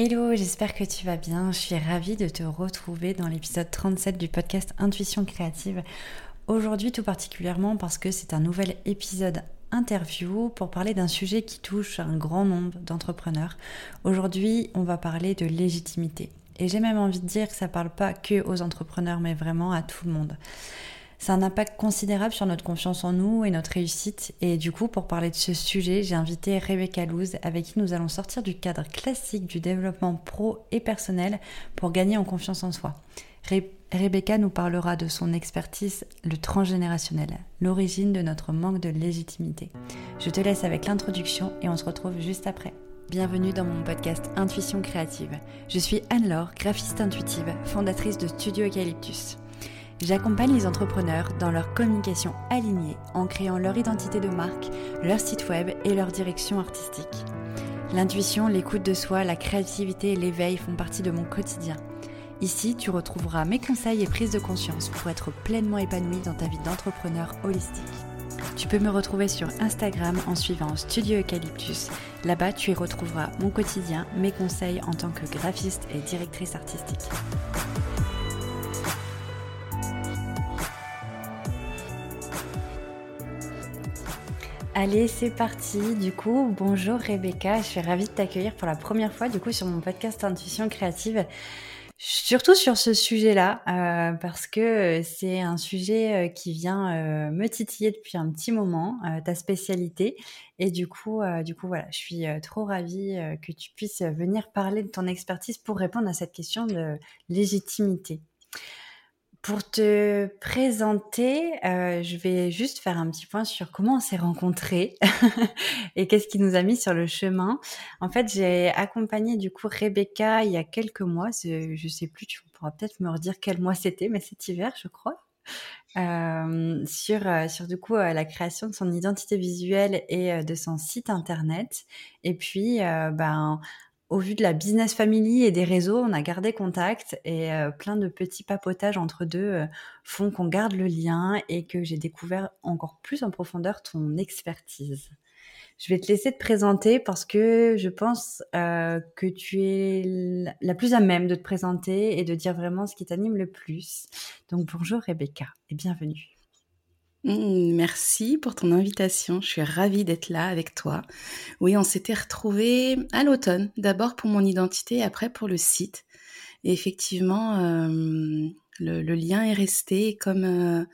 Hello, j'espère que tu vas bien. Je suis ravie de te retrouver dans l'épisode 37 du podcast Intuition créative. Aujourd'hui tout particulièrement parce que c'est un nouvel épisode interview pour parler d'un sujet qui touche un grand nombre d'entrepreneurs. Aujourd'hui, on va parler de légitimité. Et j'ai même envie de dire que ça parle pas que aux entrepreneurs, mais vraiment à tout le monde. C'est un impact considérable sur notre confiance en nous et notre réussite. Et du coup, pour parler de ce sujet, j'ai invité Rebecca Louz, avec qui nous allons sortir du cadre classique du développement pro et personnel pour gagner en confiance en soi. Rebecca nous parlera de son expertise, le transgénérationnel, l'origine de notre manque de légitimité. Je te laisse avec l'introduction et on se retrouve juste après. Bienvenue dans mon podcast Intuition créative. Je suis Anne-Laure, graphiste intuitive, fondatrice de Studio Eucalyptus. J'accompagne les entrepreneurs dans leur communication alignée en créant leur identité de marque, leur site web et leur direction artistique. L'intuition, l'écoute de soi, la créativité et l'éveil font partie de mon quotidien. Ici, tu retrouveras mes conseils et prises de conscience pour être pleinement épanoui dans ta vie d'entrepreneur holistique. Tu peux me retrouver sur Instagram en suivant Studio Eucalyptus. Là-bas, tu y retrouveras mon quotidien, mes conseils en tant que graphiste et directrice artistique. Allez, c'est parti. Du coup, bonjour Rebecca. Je suis ravie de t'accueillir pour la première fois du coup sur mon podcast Intuition créative. Surtout sur ce sujet-là, euh, parce que c'est un sujet euh, qui vient euh, me titiller depuis un petit moment, ta spécialité. Et du coup, du coup, voilà, je suis trop ravie que tu puisses venir parler de ton expertise pour répondre à cette question de légitimité. Pour te présenter, euh, je vais juste faire un petit point sur comment on s'est rencontrés et qu'est-ce qui nous a mis sur le chemin. En fait, j'ai accompagné du coup Rebecca il y a quelques mois. Je sais plus, tu pourras peut-être me redire quel mois c'était, mais cet hiver, je crois. Euh, sur, euh, sur du coup la création de son identité visuelle et de son site internet. Et puis, ben, au vu de la business family et des réseaux, on a gardé contact et euh, plein de petits papotages entre deux euh, font qu'on garde le lien et que j'ai découvert encore plus en profondeur ton expertise. Je vais te laisser te présenter parce que je pense euh, que tu es la plus à même de te présenter et de dire vraiment ce qui t'anime le plus. Donc bonjour Rebecca et bienvenue. Mmh, merci pour ton invitation. Je suis ravie d'être là avec toi. Oui, on s'était retrouvés à l'automne, d'abord pour mon identité, après pour le site. Et effectivement, euh, le, lien est resté comme, euh,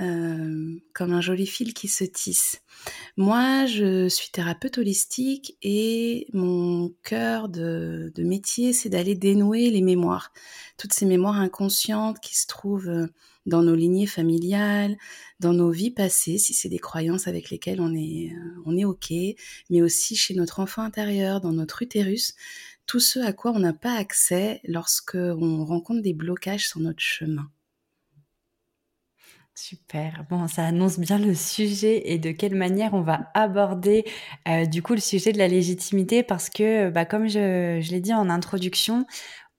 euh, comme un joli fil qui se tisse. Moi, je suis thérapeute holistique et mon cœur de, de métier, c'est d'aller dénouer les mémoires. Toutes ces mémoires inconscientes qui se trouvent dans nos lignées familiales, dans nos vies passées, si c'est des croyances avec lesquelles on est, euh, on est OK, mais aussi chez notre enfant intérieur, dans notre utérus, tout ce à quoi on n'a pas accès lorsque on rencontre des blocages sur notre chemin. Super. Bon, ça annonce bien le sujet et de quelle manière on va aborder euh, du coup le sujet de la légitimité parce que, bah, comme je, je l'ai dit en introduction,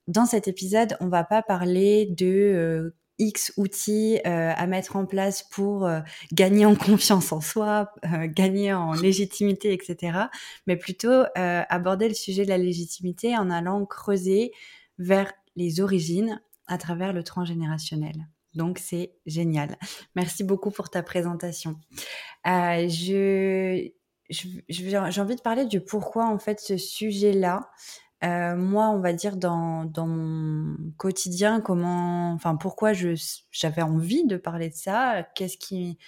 dans cet épisode, on va pas parler de euh, X outils euh, à mettre en place pour euh, gagner en confiance en soi, euh, gagner en légitimité, etc. Mais plutôt aborder le sujet de la légitimité en allant creuser vers les origines à travers le transgénérationnel. Donc c'est génial. Merci beaucoup pour ta présentation. je, j'ai envie de parler du pourquoi en fait ce sujet-là. Euh, moi, on va dire dans, dans mon quotidien, comment, enfin, pourquoi j'avais envie de parler de ça, qu'est-ce qui,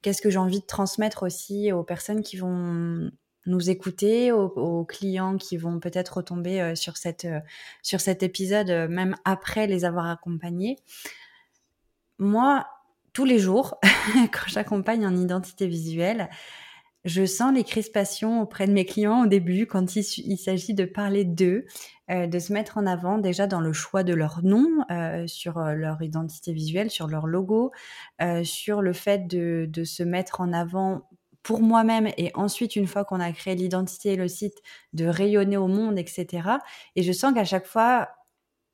qu'est-ce que j'ai envie de transmettre aussi aux personnes qui vont nous écouter, aux, clients qui vont peut-être retomber euh, sur cette euh, sur cet épisode, même après les avoir accompagnés. Moi, tous les jours, quand j'accompagne en identité visuelle, je sens les crispations auprès de mes clients au début quand il, s'agit de parler d'eux, euh, de se mettre en avant déjà dans le choix de leur nom, euh, sur euh, leur identité visuelle, sur leur logo, sur le fait de, se mettre en avant pour moi-même et ensuite, une fois qu'on a créé l'identité et le site, de rayonner au monde, etc. Et je sens qu'à chaque fois,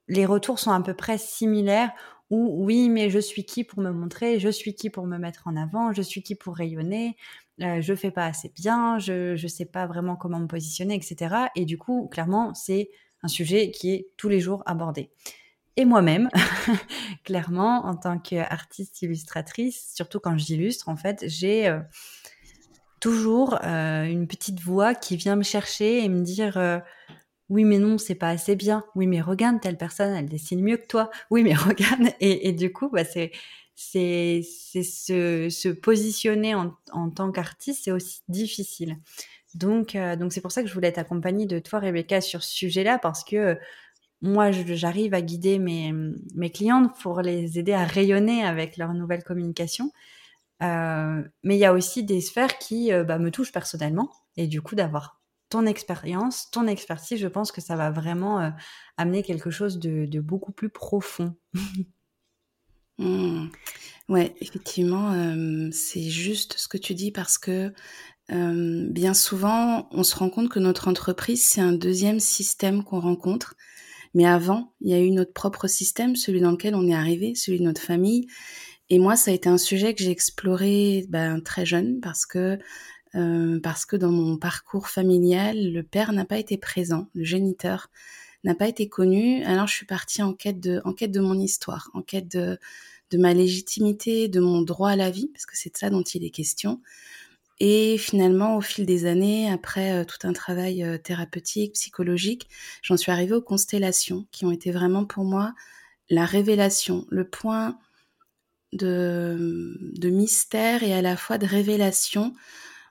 les retours sont à peu près similaires ou oui, mais je suis qui pour me montrer, je suis qui pour me mettre en avant, je suis qui pour rayonner, euh, je fais pas assez bien, je ne sais pas vraiment comment me positionner, etc. Et du coup, clairement, c'est un sujet qui est tous les jours abordé. Et moi-même, clairement, en tant qu'artiste illustratrice, surtout quand j'illustre, en fait, j'ai euh, toujours euh, une petite voix qui vient me chercher et me dire euh, oui mais non c'est pas assez bien oui mais regarde telle personne elle dessine mieux que toi oui mais regarde et, du coup bah c'est c'est se, se positionner en, en tant qu'artiste c'est aussi difficile donc euh, donc c'est pour ça que je voulais être accompagnée de toi Rebecca sur ce sujet-là parce que moi j'arrive à guider mes mes clientes pour les aider à rayonner avec leur nouvelle communication euh, mais il y a aussi des sphères qui euh, bah, me touchent personnellement. Et du coup, d'avoir ton expérience, ton expertise, je pense que ça va vraiment euh, amener quelque chose de, beaucoup plus profond. Mmh. Ouais, effectivement, c'est juste ce que tu dis parce que bien souvent, on se rend compte que notre entreprise, c'est un deuxième système qu'on rencontre. Mais avant, il y a eu notre propre système, celui dans lequel on est arrivé, celui de notre famille. Et moi, ça a été un sujet que j'ai exploré ben, très jeune parce que parce que dans mon parcours familial, le père n'a pas été présent, le géniteur n'a pas été connu. Alors je suis partie en quête de en mon histoire, en quête de de ma légitimité, de mon droit à la vie, parce que c'est de ça dont il est question. Et finalement, au fil des années, après euh, tout un travail euh, thérapeutique, psychologique, j'en suis arrivée aux constellations, qui ont été vraiment pour moi la révélation, le point de, de mystère et à la fois de révélation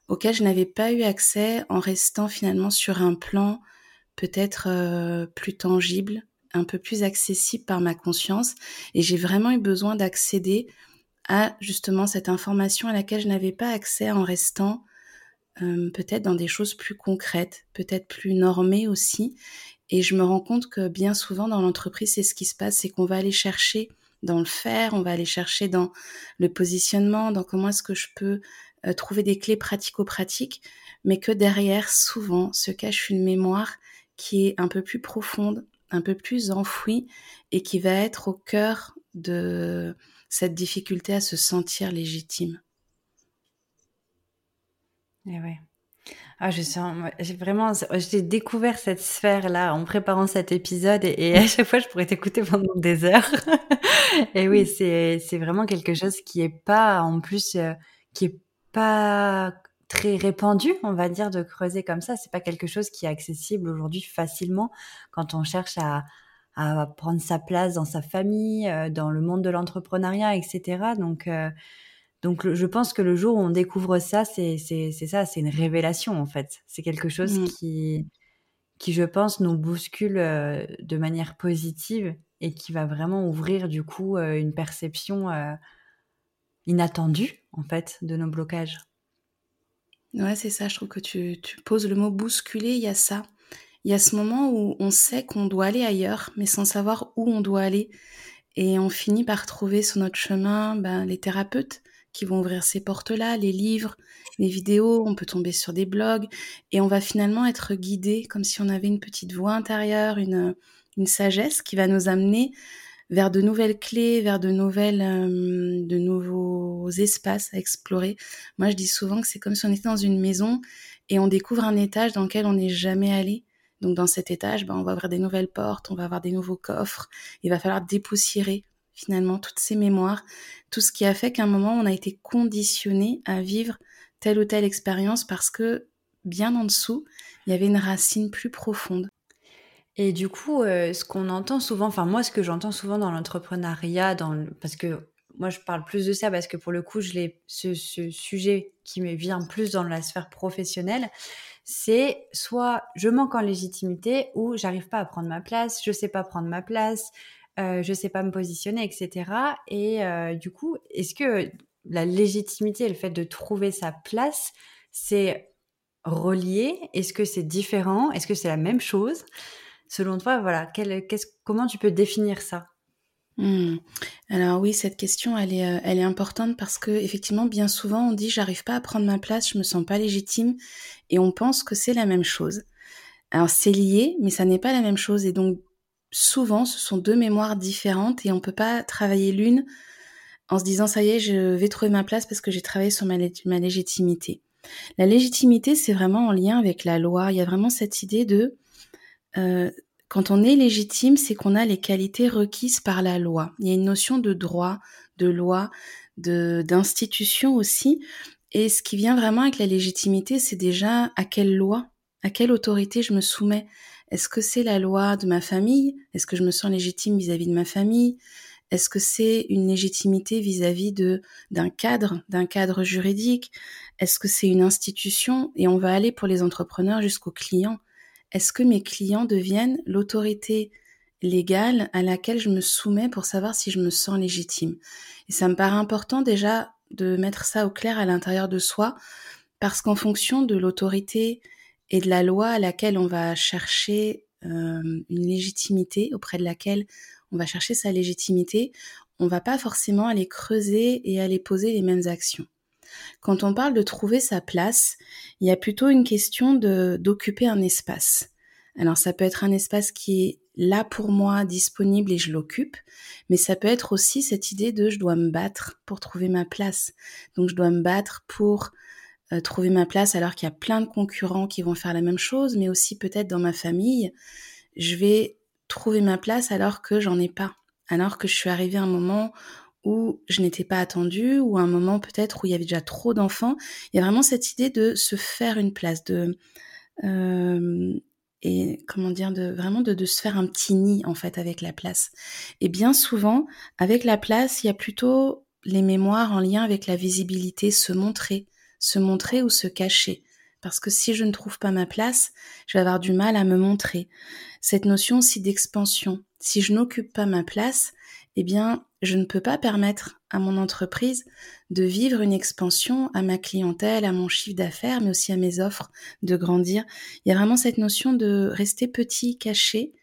auquel je n'avais pas eu accès en restant finalement sur un plan peut-être euh, plus tangible, un peu plus accessible par ma conscience. Et j'ai vraiment eu besoin d'accéder à justement cette information à laquelle je n'avais pas accès en restant euh, peut-être dans des choses plus concrètes, peut-être plus normées aussi. Et je me rends compte que bien souvent dans l'entreprise, c'est ce qui se passe, c'est qu'on va aller chercher dans le faire, on va aller chercher dans le positionnement, dans comment est-ce que je peux euh, trouver des clés pratico-pratiques, mais que derrière, souvent, se cache une mémoire qui est un peu plus profonde, un peu plus enfouie et qui va être au cœur de cette difficulté à se sentir légitime. Et eh ouais. Ah, je sens, j'ai vraiment, j'ai découvert cette sphère-là en préparant cet épisode et, à chaque fois, je pourrais t'écouter pendant des heures. et oui, c'est, c'est vraiment quelque chose qui est pas, en plus, euh, qui est pas très répandu, on va dire, de creuser comme ça. C'est pas quelque chose qui est accessible aujourd'hui facilement quand on cherche à, à prendre sa place dans sa famille, euh, dans le monde de l'entrepreneuriat, etc. Donc, euh, donc je pense que le jour où on découvre ça, c'est ça, c'est une révélation en fait. C'est quelque chose mmh. qui, qui, je pense, nous bouscule euh, de manière positive et qui va vraiment ouvrir du coup euh, une perception inattendue en fait de nos blocages. Ouais, c'est ça. Je trouve que tu, tu poses le mot bousculer. Il y a ça. Il y a ce moment où on sait qu'on doit aller ailleurs, mais sans savoir où on doit aller. Et on finit par trouver sur notre chemin ben, les thérapeutes qui vont ouvrir ces portes-là, les livres, les vidéos, on peut tomber sur des blogs et on va finalement être guidé comme si on avait une petite voix intérieure, une, une sagesse qui va nous amener vers de nouvelles clés, vers de nouvelles, euh, de nouveaux espaces à explorer. Moi, je dis souvent que c'est comme si on était dans une maison et on découvre un étage dans lequel on n'est jamais allé. Donc dans cet étage, ben, on va ouvrir des nouvelles portes, on va avoir des nouveaux coffres. Il va falloir dépoussiérer finalement toutes ces mémoires, tout ce qui a fait qu'à un moment on a été conditionné à vivre telle ou telle expérience parce que bien en dessous, il y avait une racine plus profonde. Et du coup, euh, ce qu'on entend souvent, enfin moi ce que j'entends souvent dans l'entrepreneuriat, parce que moi je parle plus de ça parce que pour le coup, je ce, ce sujet qui me vient plus dans la sphère professionnelle, c'est soit je manque en légitimité ou j'arrive pas à prendre ma place, je sais pas prendre ma place, euh, je sais pas me positionner, etc. Et euh, du coup, est-ce que la légitimité et le fait de trouver sa place, c'est relié? Est-ce que c'est différent? Est-ce que c'est la même chose? Selon toi, voilà, comment tu peux définir ça? Mmh. Alors oui, cette question, elle est, euh, elle est importante parce que effectivement, bien souvent, on dit j'arrive pas à prendre ma place, je me sens pas légitime, et on pense que c'est la même chose. Alors c'est lié, mais ça n'est pas la même chose, et donc souvent, ce sont deux mémoires différentes et on peut pas travailler l'une en se disant ça y est, je vais trouver ma place parce que j'ai travaillé sur ma, légitimité. La légitimité, c'est vraiment en lien avec la loi. Il y a vraiment cette idée de euh, Quand on est légitime, c'est qu'on a les qualités requises par la loi. Il y a une notion de droit, de loi, de d'institution aussi. Et ce qui vient vraiment avec la légitimité, c'est déjà à quelle loi, à quelle autorité je me soumets. Est-ce que c'est la loi de ma famille? Est-ce que je me sens légitime vis-à-vis de ma famille? Est-ce que c'est une légitimité vis-à-vis de d'un cadre, d'un cadre juridique? Est-ce que c'est une institution? Et on va aller pour les entrepreneurs jusqu'aux clients. Est-ce que mes clients deviennent l'autorité légale à laquelle je me soumets pour savoir si je me sens légitime? Et ça me paraît important déjà de mettre ça au clair à l'intérieur de soi, parce qu'en fonction de l'autorité et de la loi à laquelle on va chercher euh, une légitimité, auprès de laquelle on va chercher sa légitimité, on va pas forcément aller creuser et aller poser les mêmes actions. Quand on parle de trouver sa place, il y a plutôt une question de d'occuper un espace. Alors ça peut être un espace qui est là pour moi, disponible et je l'occupe, mais ça peut être aussi cette idée de je dois me battre pour trouver ma place. Donc je dois me battre pour euh, trouver ma place alors qu'il y a plein de concurrents qui vont faire la même chose, mais aussi peut-être dans ma famille, je vais trouver ma place alors que j'en ai pas, alors que je suis arrivée à un moment où je n'étais pas attendue, ou un moment peut-être où il y avait déjà trop d'enfants. Il y a vraiment cette idée de se faire une place, de euh, et comment dire, de vraiment de, de, se faire un petit nid en fait avec la place. Et bien souvent, avec la place, il y a plutôt les mémoires en lien avec la visibilité, se montrer, se montrer ou se cacher. Parce que si je ne trouve pas ma place, je vais avoir du mal à me montrer. Cette notion aussi d'expansion. Si je n'occupe pas ma place, eh bien, je ne peux pas permettre à mon entreprise de vivre une expansion à ma clientèle, à mon chiffre d'affaires, mais aussi à mes offres, de grandir. Il y a vraiment cette notion de rester petit, caché,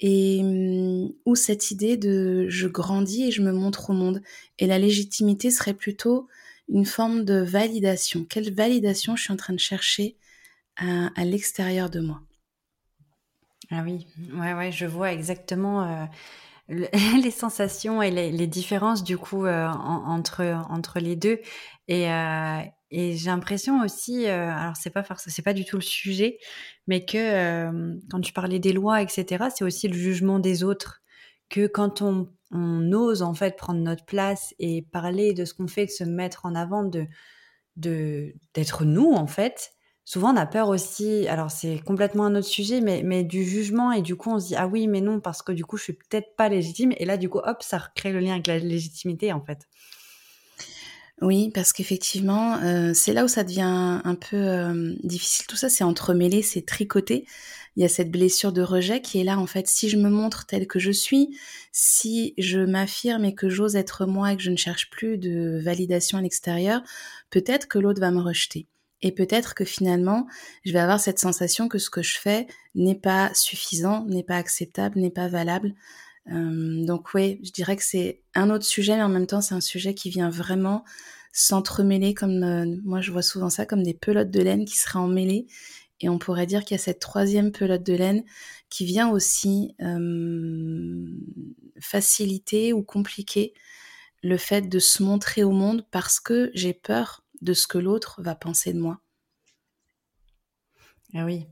et hum, ou cette idée de je grandis et je me montre au monde. Et la légitimité serait plutôt une forme de validation. Quelle validation je suis en train de chercher à, l'extérieur de moi? Ah oui, ouais, ouais, je vois exactement euh, les sensations et les, différences du coup euh, entre entre les deux. Et, euh, j'ai l'impression aussi, alors c'est pas c'est pas du tout le sujet, mais que quand tu parlais des lois, etc., c'est aussi le jugement des autres. Que quand on on ose en fait prendre notre place et parler de ce qu'on fait, de se mettre en avant, de d'être nous en fait. Souvent on a peur aussi, alors c'est complètement un autre sujet, mais, du jugement et du coup on se dit ah oui mais non parce que du coup je suis peut-être pas légitime et là du coup hop ça recrée le lien avec la légitimité en fait. Oui, parce qu'effectivement, euh, c'est là où ça devient un peu euh, difficile. Tout ça, c'est entremêlé, c'est tricoté il y a cette blessure de rejet qui est là en fait. Si je me montre telle que je suis, si je m'affirme et que j'ose être moi et que je ne cherche plus de validation à l'extérieur, peut-être que l'autre va me rejeter. Et peut-être que finalement, je vais avoir cette sensation que ce que je fais n'est pas suffisant, n'est pas acceptable, n'est pas valable. Euh, donc oui, je dirais que c'est un autre sujet, mais en même temps, c'est un sujet qui vient vraiment s'entremêler, comme euh, moi je vois souvent ça, comme des pelotes de laine qui seraient emmêlées et on pourrait dire qu'il y a cette troisième pelote de laine qui vient aussi euh, faciliter ou compliquer le fait de se montrer au monde parce que j'ai peur de ce que l'autre va penser de moi. Ah oui.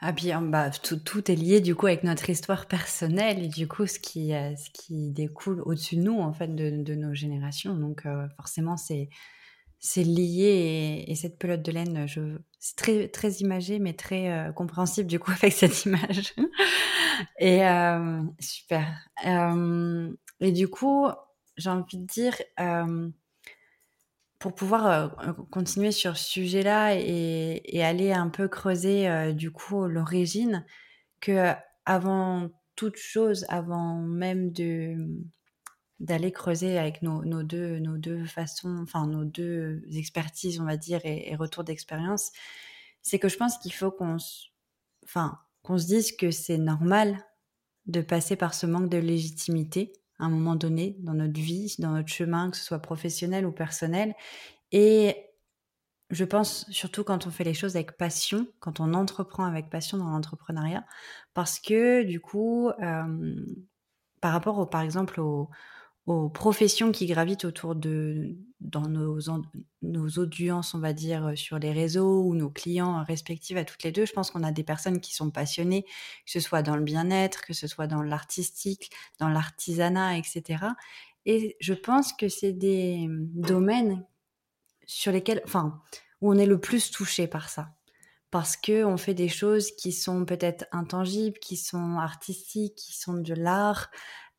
Ah puis hein, bah, tout, est lié du coup avec notre histoire personnelle et du coup ce qui, euh, ce qui découle au-dessus de nous en fait de, de nos générations. Donc euh, forcément c'est c'est lié et, cette pelote de laine, je, c'est très, très imagé, mais très euh, compréhensible du coup avec cette image. et super. Et du coup, j'ai envie de dire, pour pouvoir continuer sur ce sujet-là et, et, aller un peu creuser du coup l'origine, que avant toute chose, avant même de d'aller creuser avec nos, deux, nos deux façons, enfin nos deux expertises, on va dire, et, retours d'expérience, c'est que je pense qu'il faut qu'on enfin, qu'on se dise que c'est normal de passer par ce manque de légitimité un moment donné dans notre vie, dans notre chemin, que ce soit professionnel ou personnel. Et je pense surtout quand on fait les choses avec passion, quand on entreprend avec passion dans l'entrepreneuriat, parce que du coup, euh, par rapport au, par exemple au, aux professions qui gravitent autour de dans nos, nos audiences, on va dire, sur les réseaux ou nos clients respectifs à toutes les deux. Je pense qu'on a des personnes qui sont passionnées, que ce soit dans le bien-être, que ce soit dans l'artistique, dans l'artisanat, etc. Et je pense que c'est des domaines sur lesquels, enfin, où on est le plus touché par ça. Parce que on fait des choses qui sont peut-être intangibles, qui sont artistiques, qui sont de l'art,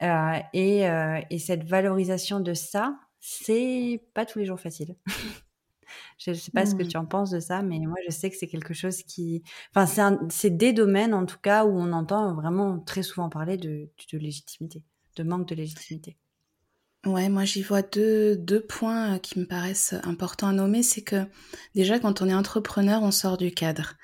euh, et, euh, et, cette valorisation de ça, c'est pas tous les jours facile. je ne sais pas ce que mmh. tu en penses de ça, mais moi je sais que c'est quelque chose qui, enfin c'est des domaines en tout cas où on entend vraiment très souvent parler de, de légitimité, de manque de légitimité. Ouais, moi j'y vois deux, deux points qui me paraissent importants à nommer. C'est que déjà quand on est entrepreneur, on sort du cadre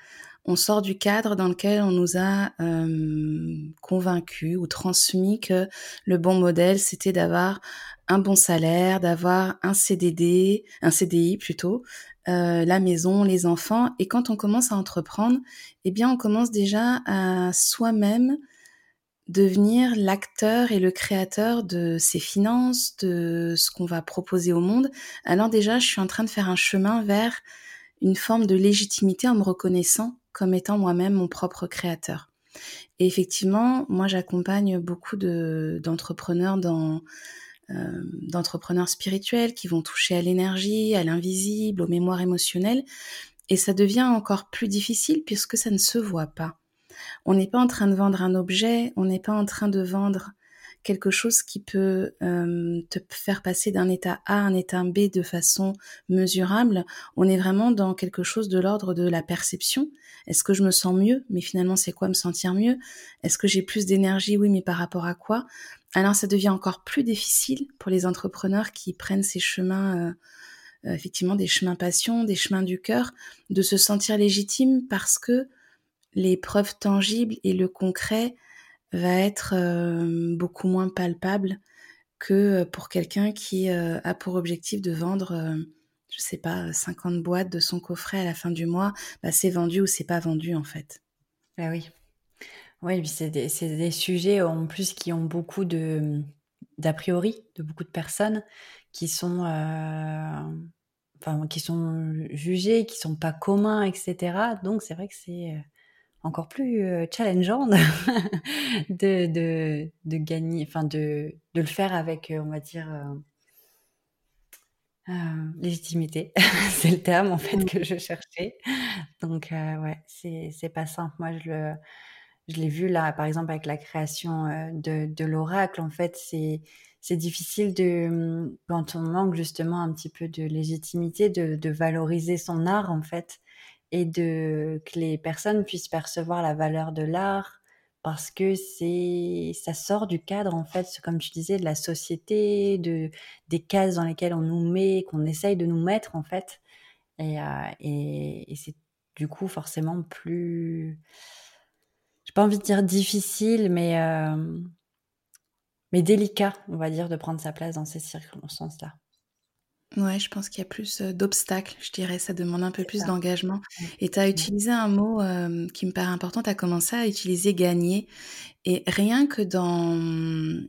on sort du cadre dans lequel on nous a euh, convaincu ou transmis que le bon modèle, c'était d'avoir un bon salaire, d'avoir un CDD, un CDI plutôt, euh, la maison, les enfants. Et quand on commence à entreprendre, eh bien, on commence déjà à soi-même devenir l'acteur et le créateur de ses finances, de ce qu'on va proposer au monde. Alors déjà, je suis en train de faire un chemin vers une forme de légitimité en me reconnaissant comme étant moi-même mon propre créateur. Et effectivement, moi j'accompagne beaucoup d'entrepreneurs dans euh, d'entrepreneurs spirituels qui vont toucher à l'énergie, à l'invisible, aux mémoires émotionnelles, et ça devient encore plus difficile puisque ça ne se voit pas. On n'est pas en train de vendre un objet, on n'est pas en train de vendre quelque chose qui peut euh, te faire passer d'un état A à un état B de façon mesurable. On est vraiment dans quelque chose de l'ordre de la perception. Est-ce que je me sens mieux? Mais finalement, c'est quoi me sentir mieux? Est-ce que j'ai plus d'énergie? Oui, mais par rapport à quoi? Alors, ça devient encore plus difficile pour les entrepreneurs qui prennent ces chemins. Euh, euh, effectivement des chemins passion, des chemins du cœur, de se sentir légitime parce que les preuves tangibles et le concret va être euh, beaucoup moins palpable que euh, pour quelqu'un qui euh, a pour objectif de vendre, je sais pas, 50 boîtes de son coffret à la fin du mois. Bah, c'est vendu ou c'est pas vendu en fait. Ah oui. Oui, c'est des, des, sujets en plus qui ont beaucoup de d'a priori de beaucoup de personnes qui sont enfin qui sont jugés, qui sont pas communs, etc. Donc c'est vrai que c'est encore plus euh, challengeant de, de, de, gagner, enfin de, de, le faire avec, euh, on va dire, euh, légitimité. c'est le terme en fait mmh. que je cherchais. Donc ouais, c'est, c'est pas simple. Moi, je le, je l'ai vu là, par exemple, avec la création de, de l'oracle. En fait, c'est, c'est difficile de, quand on manque justement un petit peu de légitimité, de valoriser son art en fait et de que les personnes puissent percevoir la valeur de l'art parce que c'est ça sort du cadre en fait comme tu disais de la société de des cases dans lesquelles on nous met qu'on essaye de nous mettre en fait. Et, euh, et, c'est du coup forcément plus j'ai pas envie de dire difficile mais euh, mais délicat on va dire de prendre sa place dans ces circonstances là Ouais, je pense qu'il y a plus d'obstacles, je dirais, ça demande un peu plus d'engagement. Et tu as utilisé un mot qui me paraît important, tu as commencé à utiliser gagner. Et rien que dans,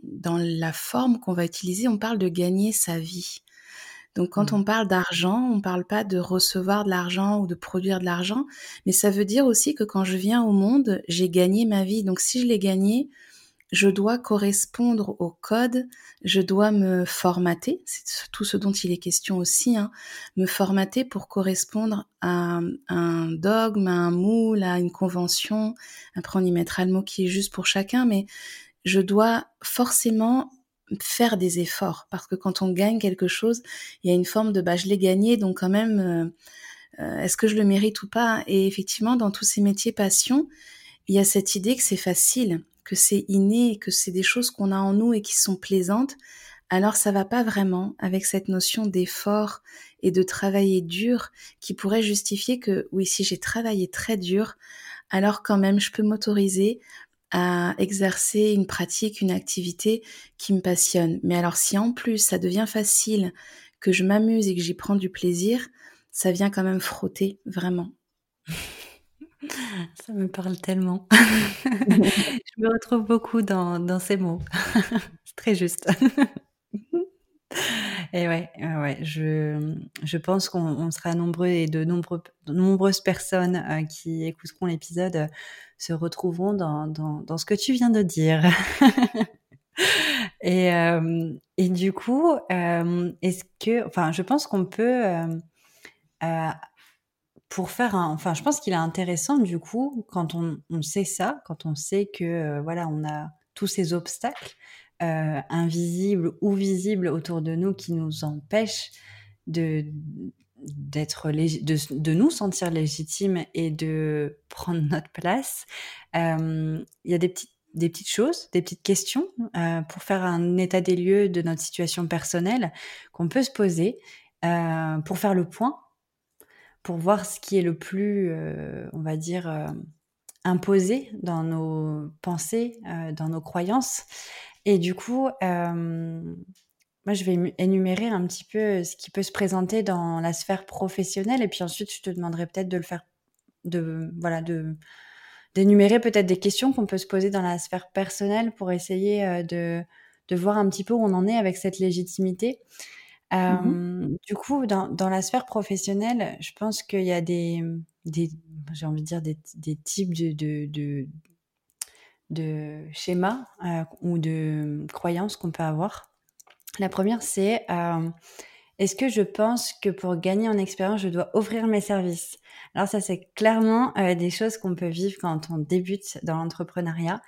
dans la forme qu'on va utiliser, on parle de gagner sa vie. Donc quand mmh. on parle d'argent, on parle pas de recevoir de l'argent ou de produire de l'argent, mais ça veut dire aussi que quand je viens au monde, j'ai gagné ma vie. Donc si je l'ai gagné, je dois correspondre au code, je dois me formater, c'est tout ce dont il est question aussi, hein, me formater pour correspondre à un dogme, à un moule, à une convention. Après, on y mettra le mot qui est juste pour chacun, mais je dois forcément faire des efforts parce que quand on gagne quelque chose, il y a une forme de bah je l'ai gagné, donc quand même, euh, euh, est-ce que je le mérite ou pas? Et effectivement, dans tous ces métiers passion, il y a cette idée que c'est facile que c'est inné, que c'est des choses qu'on a en nous et qui sont plaisantes, alors ça va pas vraiment avec cette notion d'effort et de travailler dur qui pourrait justifier que oui, si j'ai travaillé très dur, alors quand même je peux m'autoriser à exercer une pratique, une activité qui me passionne. Mais alors si en plus ça devient facile, que je m'amuse et que j'y prends du plaisir, ça vient quand même frotter vraiment. Ça me parle tellement. Je me retrouve beaucoup dans, dans ces mots. C'est très juste. Et ouais, ouais, je, je pense qu'on sera nombreux et de, nombreux, nombreuses personnes euh, qui écouteront l'épisode euh, se retrouveront dans, dans, dans, ce que tu viens de dire. et, euh, et du coup, est-ce que, enfin, je pense qu'on peut, pour faire un, enfin, je pense qu'il est intéressant du coup quand on, on, sait ça, quand on sait que voilà, on a tous ces obstacles euh, invisibles ou visibles autour de nous qui nous empêchent de d'être de, de, nous sentir légitimes et de prendre notre place. Euh, il y a des petites des petites choses, des petites questions euh, pour faire un état des lieux de notre situation personnelle qu'on peut se poser euh, pour faire le point, pour voir ce qui est le plus, euh, on va dire, euh, imposé dans nos pensées, dans nos croyances, et du coup, euh, moi, je vais énumérer un petit peu ce qui peut se présenter dans la sphère professionnelle, et puis ensuite, je te demanderai peut-être de le faire, de voilà, de d'énumérer peut-être des questions qu'on peut se poser dans la sphère personnelle pour essayer euh, de voir un petit peu où on en est avec cette légitimité. Mmh Du coup, dans, dans, la sphère professionnelle, je pense qu'il y a des, des j'ai envie de dire des, des types de, de, de schémas ou de croyances qu'on peut avoir. La première, c'est est-ce que je pense que pour gagner en expérience, je dois offrir mes services? Alors ça, c'est clairement des choses qu'on peut vivre quand on débute dans l'entrepreneuriat.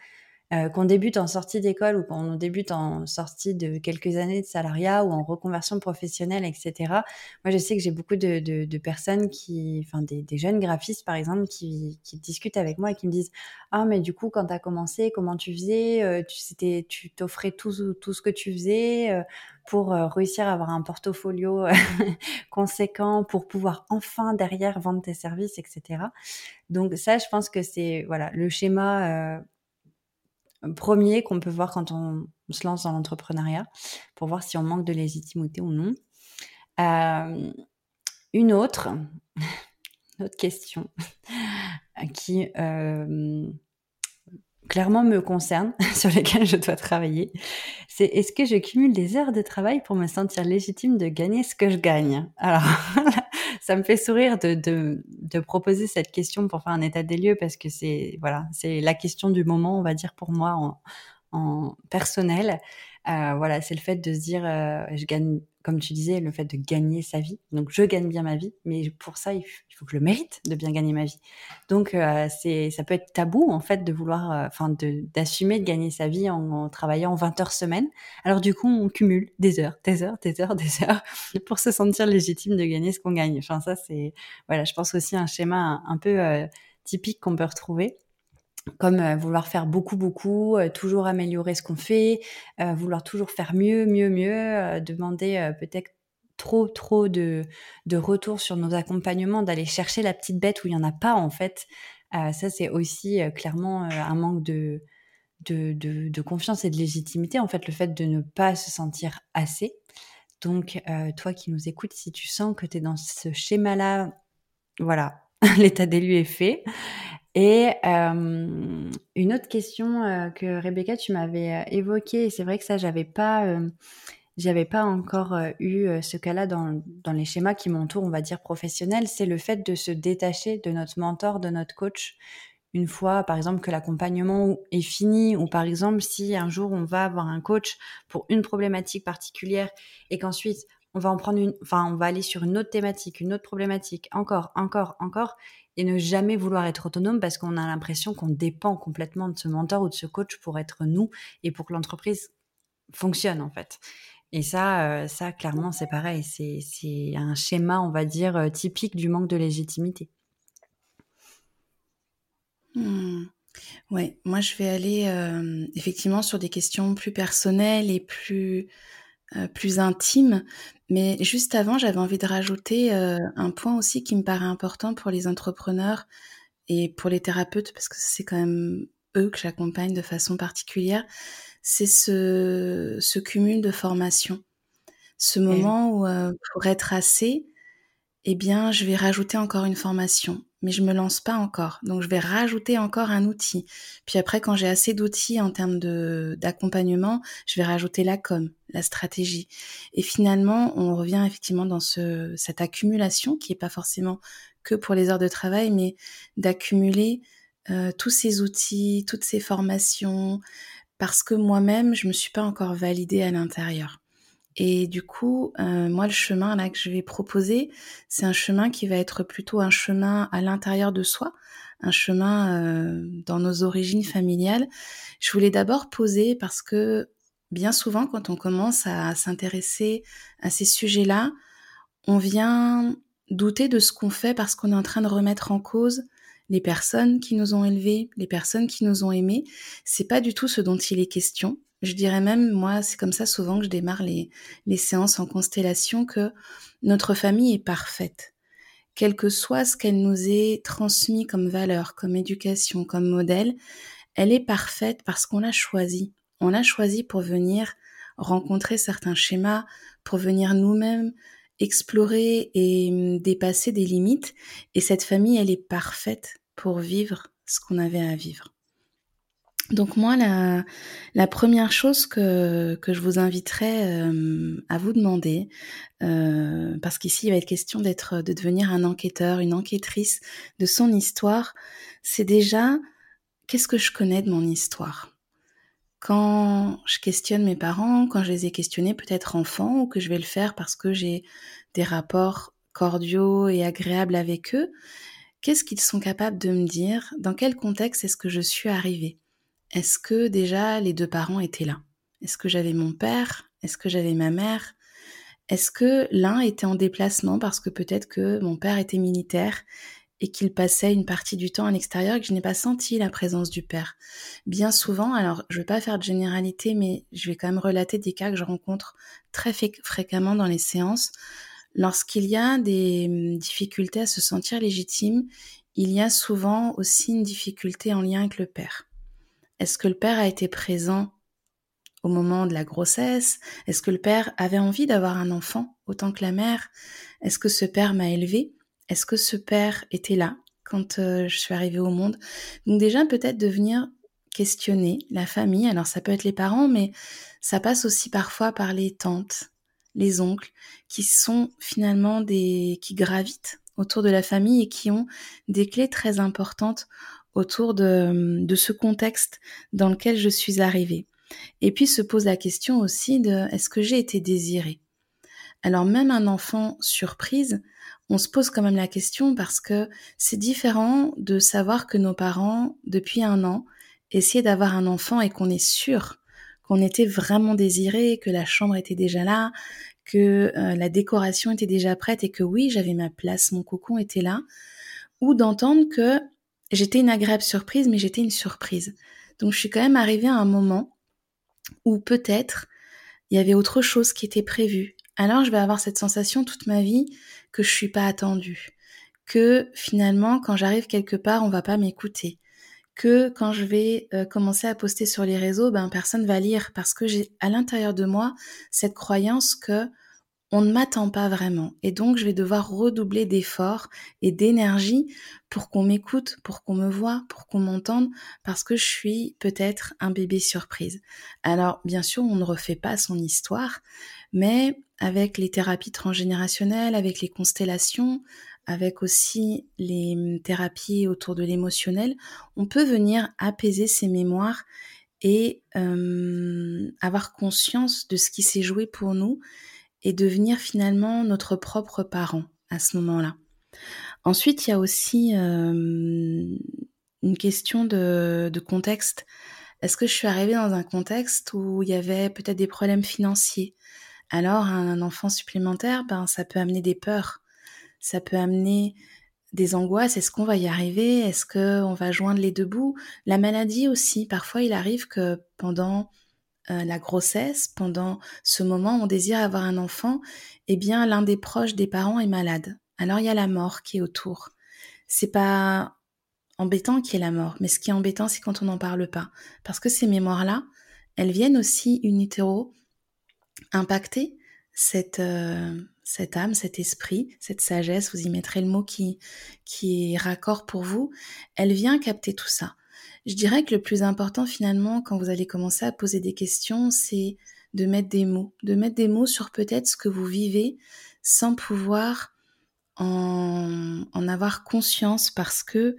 Euh, qu'on débute en sortie d'école ou qu'on débute en sortie de quelques années de salariat ou en reconversion professionnelle, etc. Moi, je sais que j'ai beaucoup de, personnes qui, enfin des, jeunes graphistes par exemple, qui, discutent avec moi et qui me disent ah mais du coup quand tu as commencé, comment tu faisais euh, Tu tu t'offrais tout, ce que tu faisais euh, pour réussir à avoir un portfolio conséquent, pour pouvoir enfin derrière vendre tes services, etc. Donc ça, je pense que c'est voilà le schéma premier qu'on peut voir quand on, se lance dans l'entrepreneuriat pour voir si on manque de légitimité ou non. Euh, une autre, une autre question qui euh, clairement me concerne, sur lesquelles je dois travailler, c'est est-ce que je cumule des heures de travail pour me sentir légitime de gagner ce que je gagne? Alors, ça me fait sourire de, de, de, proposer cette question pour faire un état des lieux parce que c'est voilà, c'est la question du moment, on va dire pour moi en, en personnel. Euh, voilà, c'est le fait de se dire, euh, je gagne, comme tu disais, le fait de gagner sa vie. Donc, je gagne bien ma vie, mais pour ça, il faut que je le mérite de bien gagner ma vie. Donc, euh, c'est, ça peut être tabou en fait de vouloir, euh, enfin, d'assumer de gagner sa vie en, en, travaillant 20 heures semaine. Alors, du coup, on cumule des heures, des heures, des heures, des heures pour se sentir légitime de gagner ce qu'on gagne. Enfin, ça, c'est, voilà, je pense aussi un schéma un, un peu euh, typique qu'on peut retrouver comme vouloir faire beaucoup, beaucoup, toujours améliorer ce qu'on fait, vouloir toujours faire mieux, mieux, mieux, demander peut-être trop, trop de, de retour sur nos accompagnements, d'aller chercher la petite bête où il n'y en a pas en fait. ça, c'est aussi clairement un manque de, de, de, confiance et de légitimité, en fait, le fait de ne pas se sentir assez. Donc, toi qui nous écoutes, si tu sens que tu es dans ce schéma-là, voilà, l'état lieux est fait. Et euh, une autre question euh, que Rebecca, tu m'avais euh, évoquée, et c'est vrai que ça, j'avais pas, pas encore eu ce cas-là dans, dans les schémas qui m'entourent, on va dire professionnels, c'est le fait de se détacher de notre mentor, de notre coach, une fois, par exemple, que l'accompagnement est fini, ou par exemple, si un jour on va avoir un coach pour une problématique particulière et qu'ensuite on va en prendre une, enfin, on va aller sur une autre thématique, une autre problématique, encore, encore, encore, et ne jamais vouloir être autonome parce qu'on a l'impression qu'on dépend complètement de ce mentor ou de ce coach pour être nous et pour que l'entreprise fonctionne en fait. Et ça, euh, ça clairement, c'est pareil. C'est un schéma, on va dire, euh, typique du manque de légitimité. Mmh. Ouais, moi je vais aller euh, effectivement sur des questions plus personnelles et plus euh, plus intime. Mais juste avant, j'avais envie de rajouter euh, un point aussi qui me paraît important pour les entrepreneurs et pour les thérapeutes, parce que c'est quand même eux que j'accompagne de façon particulière, c'est ce, ce cumul de formation. Ce moment où, euh, pour être assez, eh bien, je vais rajouter encore une formation. Mais je me lance pas encore. Donc je vais rajouter encore un outil. Puis après, quand j'ai assez d'outils en termes d'accompagnement, je vais rajouter la com, la stratégie. Et finalement, on revient effectivement dans ce, cette accumulation qui est pas forcément que pour les heures de travail, mais d'accumuler euh, tous ces outils, toutes ces formations, parce que moi-même, je me suis pas encore validée à l'intérieur. Et du coup, euh, moi, le chemin là que je vais proposer, c'est un chemin qui va être plutôt un chemin à l'intérieur de soi, un chemin euh, dans nos origines familiales. Je voulais d'abord poser parce que bien souvent, quand on commence à s'intéresser à ces sujets-là, on vient douter de ce qu'on fait parce qu'on est en train de remettre en cause les personnes qui nous ont élevés, les personnes qui nous ont aimés. C'est pas du tout ce dont il est question. Je dirais même, moi, c'est comme ça souvent que je démarre les, séances en constellation, que notre famille est parfaite. Quel que soit ce qu'elle nous ait transmis comme valeur, comme éducation, comme modèle, elle est parfaite parce qu'on l'a choisie. On l'a choisie pour venir rencontrer certains schémas, pour venir nous-mêmes explorer et hum, dépasser des limites. Et cette famille, elle est parfaite pour vivre ce qu'on avait à vivre. Donc moi, la, première chose que, je vous inviterais euh, à vous demander, euh, parce qu'ici il va être question d'être, de devenir un enquêteur, une enquêtrice de son histoire, c'est déjà qu'est-ce que je connais de mon histoire? Quand je questionne mes parents, quand je les ai questionnés peut-être enfants, ou que je vais le faire parce que j'ai des rapports cordiaux et agréables avec eux, qu'est-ce qu'ils sont capables de me dire? Dans quel contexte est-ce que je suis arrivée? Est-ce que déjà les deux parents étaient là? Est-ce que j'avais mon père? Est-ce que j'avais ma mère? Est-ce que l'un était en déplacement parce que peut-être que mon père était militaire et qu'il passait une partie du temps à l'extérieur et que je n'ai pas senti la présence du père? Bien souvent, alors je ne vais pas faire de généralité, mais je vais quand même relater des cas que je rencontre très fréquemment dans les séances. Lorsqu'il y a des hum, difficultés à se sentir légitime, il y a souvent aussi une difficulté en lien avec le père. Est-ce que le père a été présent au moment de la grossesse? Est-ce que le père avait envie d'avoir un enfant autant que la mère? Est-ce que ce père m'a élevé? Est-ce que ce père était là quand euh, je suis arrivée au monde? Donc déjà peut-être de venir questionner la famille. Alors ça peut être les parents, mais ça passe aussi parfois par les tantes, les oncles, qui sont finalement des qui gravitent autour de la famille et qui ont des clés très importantes autour de, ce contexte dans lequel je suis arrivée. Et puis se pose la question aussi de est-ce que j'ai été désirée? Alors même un enfant surprise, on se pose quand même la question parce que c'est différent de savoir que nos parents, depuis un an, essayaient d'avoir un enfant et qu'on est sûr qu'on était vraiment désiré, que la chambre était déjà là, que euh, la décoration était déjà prête et que oui, j'avais ma place, mon cocon était là, ou d'entendre que j'étais une agréable surprise, mais j'étais une surprise. Donc je suis quand même arrivée à un moment où peut-être il y avait autre chose qui était prévu. Alors je vais avoir cette sensation toute ma vie que je suis pas attendue, que finalement quand j'arrive quelque part on va pas m'écouter, que quand je vais euh, commencer à poster sur les réseaux, ben personne va lire parce que j'ai à l'intérieur de moi cette croyance que on ne m'attend pas vraiment. Et donc, je vais devoir redoubler d'efforts et d'énergie pour qu'on m'écoute, pour qu'on me voit, pour qu'on m'entende, parce que je suis peut-être un bébé surprise. Alors, bien sûr, on ne refait pas son histoire, mais avec les thérapies transgénérationnelles, avec les constellations, avec aussi les thérapies autour de l'émotionnel, on peut venir apaiser ses mémoires et euh, avoir conscience de ce qui s'est joué pour nous et devenir finalement notre propre parent à ce moment-là. Ensuite, il y a aussi euh, une question de, contexte. Est-ce que je suis arrivée dans un contexte où il y avait peut-être des problèmes financiers? Alors, un enfant supplémentaire, ben, ça peut amener des peurs, ça peut amener des angoisses. Est-ce qu'on va y arriver? Est-ce qu'on va joindre les deux bouts? La maladie aussi. Parfois, il arrive que pendant euh, la grossesse, pendant ce moment où on désire avoir un enfant, eh bien l'un des proches des parents est malade. Alors il y a la mort qui est autour. C'est pas embêtant qu'il y ait la mort, mais ce qui est embêtant, c'est quand on n'en parle pas. Parce que ces mémoires-là, elles viennent aussi in impacter cette, euh, cette âme, cet esprit, cette sagesse, vous y mettrez le mot qui, qui est raccord pour vous, elle vient capter tout ça. Je dirais que le plus important finalement quand vous allez commencer à poser des questions, c'est de mettre des mots, de mettre des mots sur peut-être ce que vous vivez sans pouvoir en, avoir conscience parce que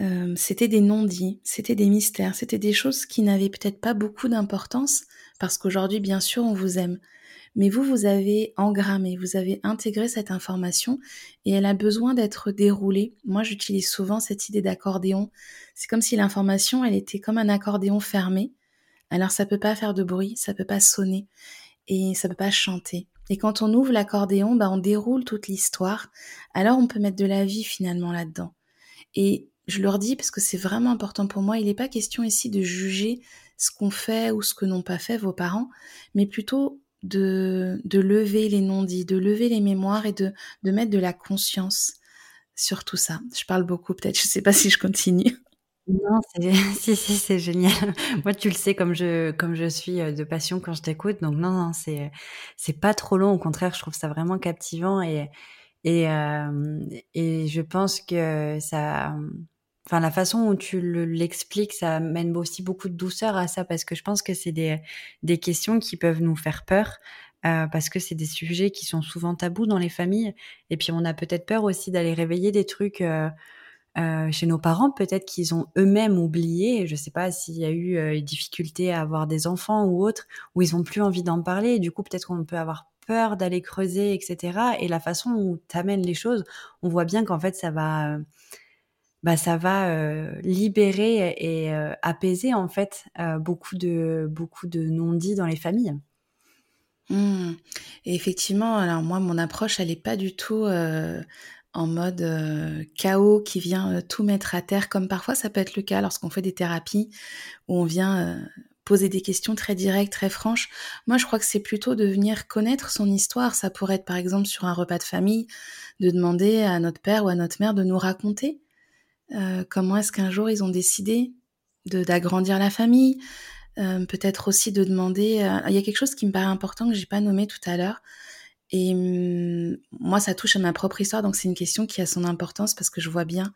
euh, c'était des non-dits, c'était des mystères, c'était des choses qui n'avaient peut-être pas beaucoup d'importance parce qu'aujourd'hui, bien sûr, on vous aime. Mais vous, vous avez engrammé, vous avez intégré cette information et elle a besoin d'être déroulée. Moi, j'utilise souvent cette idée d'accordéon. C'est comme si l'information, elle était comme un accordéon fermé. Alors, ça peut pas faire de bruit, ça peut pas sonner et ça peut pas chanter. Et quand on ouvre l'accordéon, bah, on déroule toute l'histoire. Alors, on peut mettre de la vie finalement là-dedans. Et je leur dis parce que c'est vraiment important pour moi. Il n'est pas question ici de juger ce qu'on fait ou ce que n'ont pas fait vos parents, mais plutôt de, de lever les non-dits, de lever les mémoires et de, de mettre de la conscience sur tout ça. Je parle beaucoup, peut-être, je ne sais pas si je continue. Non, si, si, c'est génial. Moi, tu le sais, comme je, comme je suis euh, de passion quand je t'écoute. Donc, non, non, c'est, c'est pas trop long. Au contraire, je trouve ça vraiment captivant et, et, euh, et je pense que ça, enfin la façon où tu l'expliques, ça mène aussi beaucoup de douceur à ça parce que je pense que c'est des, des questions qui peuvent nous faire peur. Euh, parce que c'est des sujets qui sont souvent tabous dans les familles. Et puis on a peut-être peur aussi d'aller réveiller des trucs euh, euh, chez nos parents peut-être qu'ils ont eux-mêmes oublié. Je sais pas s'il y a eu euh, des difficultés à avoir des enfants ou autres où ils ont plus envie d'en parler. Et du coup peut-être qu'on peut avoir peur d'aller creuser etc et la façon où tu amènes les choses on voit bien qu'en fait ça va bah, ça va libérer et apaiser en fait beaucoup de beaucoup de non-dits dans les familles. Mmh. Et effectivement, alors moi, mon approche, elle n'est pas du tout en mode chaos qui vient tout mettre à terre, comme parfois ça peut être le cas lorsqu'on fait des thérapies où on vient poser des questions très directes, très franches. Moi, je crois que c'est plutôt de venir connaître son histoire. Ça pourrait être par exemple sur un repas de famille, de demander à notre père ou à notre mère de nous raconter euh, comment est-ce qu'un jour ils ont décidé d'agrandir la famille? Euh, Peut-être aussi de demander. Euh, il y a quelque chose qui me paraît important que j'ai pas nommé tout à l'heure. Et hum, moi, ça touche à ma propre histoire, donc c'est une question qui a son importance parce que je vois bien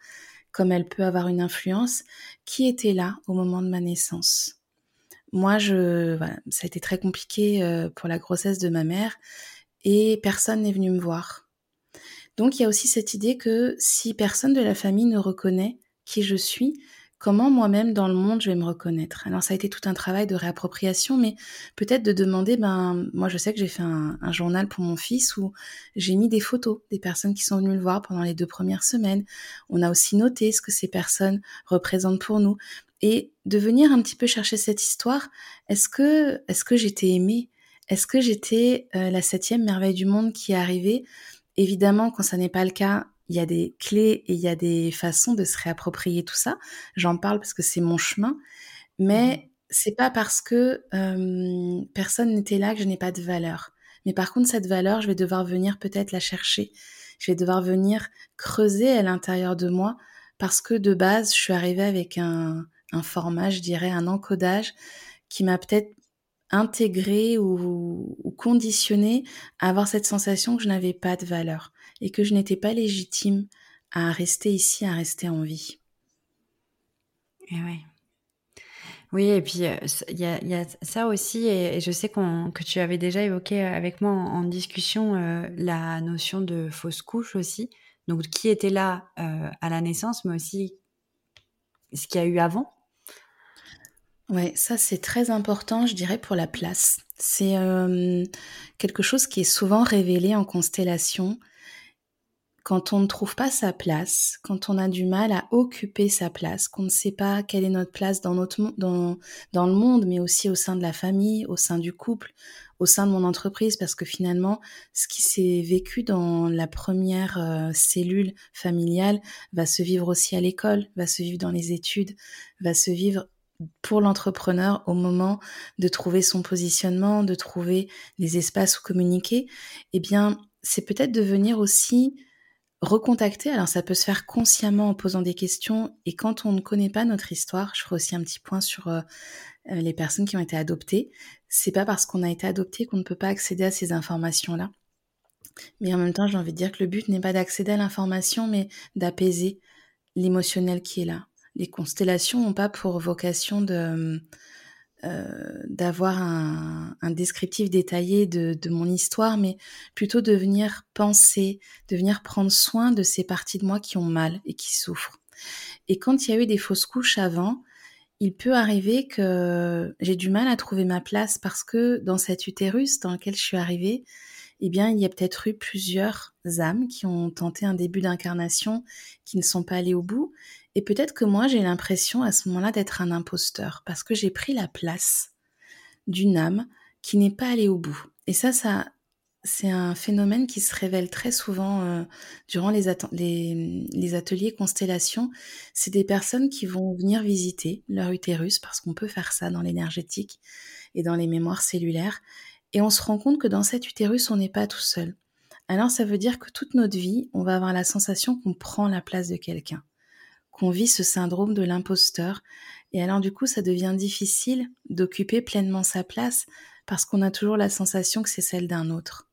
comme elle peut avoir une influence. Qui était là au moment de ma naissance? Moi, je, ça a été très compliqué pour la grossesse de ma mère et personne n'est venu me voir. Donc il y a aussi cette idée que si personne de la famille ne reconnaît qui je suis, comment moi-même dans le monde je vais me reconnaître? Alors ça a été tout un travail de réappropriation, mais peut-être de demander, ben moi je sais que j'ai fait un, journal pour mon fils où j'ai mis des photos des personnes qui sont venues le voir pendant les deux premières semaines. On a aussi noté ce que ces personnes représentent pour nous et de venir un petit peu chercher cette histoire. Est-ce que est-ce que j'étais aimée? Est-ce que j'étais euh, la septième merveille du monde qui est arrivée? Évidemment, quand ça n'est pas le cas, il y a des clés et il y a des façons de se réapproprier tout ça. J'en parle parce que c'est mon chemin, mais mmh c'est pas parce que personne n'était là que je n'ai pas de valeur. Mais par contre, cette valeur, je vais devoir venir peut-être la chercher. Je vais devoir venir creuser à l'intérieur de moi parce que de base, je suis arrivée avec un, un format, je dirais, un encodage qui m'a peut-être intégré ou, ou conditionné à avoir cette sensation que je n'avais pas de valeur et que je n'étais pas légitime à rester ici, à rester en vie. Et ouais. Oui, et puis euh, il y, a, ça aussi, et, je sais que tu avais déjà évoqué avec moi en, discussion euh, la notion de fausse couche aussi. Donc, qui était là euh, à la naissance, mais aussi ce qu'il y a eu avant. Ouais, ça c'est très important, je dirais, pour la place. C'est euh, quelque chose qui est souvent révélé en constellation. Quand on ne trouve pas sa place, quand on a du mal à occuper sa place, qu'on ne sait pas quelle est notre place dans, notre, dans, dans le monde, mais aussi au sein de la famille, au sein du couple, au sein de mon entreprise, parce que finalement, ce qui s'est vécu dans la première euh, cellule familiale va se vivre aussi à l'école, va se vivre dans les études, va se vivre pour l'entrepreneur au moment de trouver son positionnement, de trouver des espaces où communiquer, eh bien, c'est peut-être de venir aussi recontacter. Alors, ça peut se faire consciemment en posant des questions. Et quand on ne connaît pas notre histoire, je ferai aussi un petit point sur euh, euh, les personnes qui ont été adoptées. C'est pas parce qu'on a été adopté qu'on ne peut pas accéder à ces informations-là. Mais en même temps, j'ai envie de dire que le but n'est pas d'accéder à l'information, mais d'apaiser l'émotionnel qui est là. Les constellations n'ont pas pour vocation de euh, d'avoir un, descriptif détaillé de, de, mon histoire, mais plutôt de venir penser, de venir prendre soin de ces parties de moi qui ont mal et qui souffrent. Et quand il y a eu des fausses couches avant, il peut arriver que j'ai du mal à trouver ma place parce que dans cet utérus dans lequel je suis arrivée, eh bien, il y a peut-être eu plusieurs âmes qui ont tenté un début d'incarnation, qui ne sont pas allées au bout. Et peut-être que moi, j'ai l'impression à ce moment-là d'être un imposteur, parce que j'ai pris la place d'une âme qui n'est pas allée au bout. Et ça, ça, c'est un phénomène qui se révèle très souvent euh, durant les, ateliers constellation. C'est des personnes qui vont venir visiter leur utérus, parce qu'on peut faire ça dans l'énergétique et dans les mémoires cellulaires, et on se rend compte que dans cet utérus, on n'est pas tout seul. Alors ça veut dire que toute notre vie, on va avoir la sensation qu'on prend la place de quelqu'un, qu'on vit ce syndrome de l'imposteur. Et alors du coup, ça devient difficile d'occuper pleinement sa place parce qu'on a toujours la sensation que c'est celle d'un autre.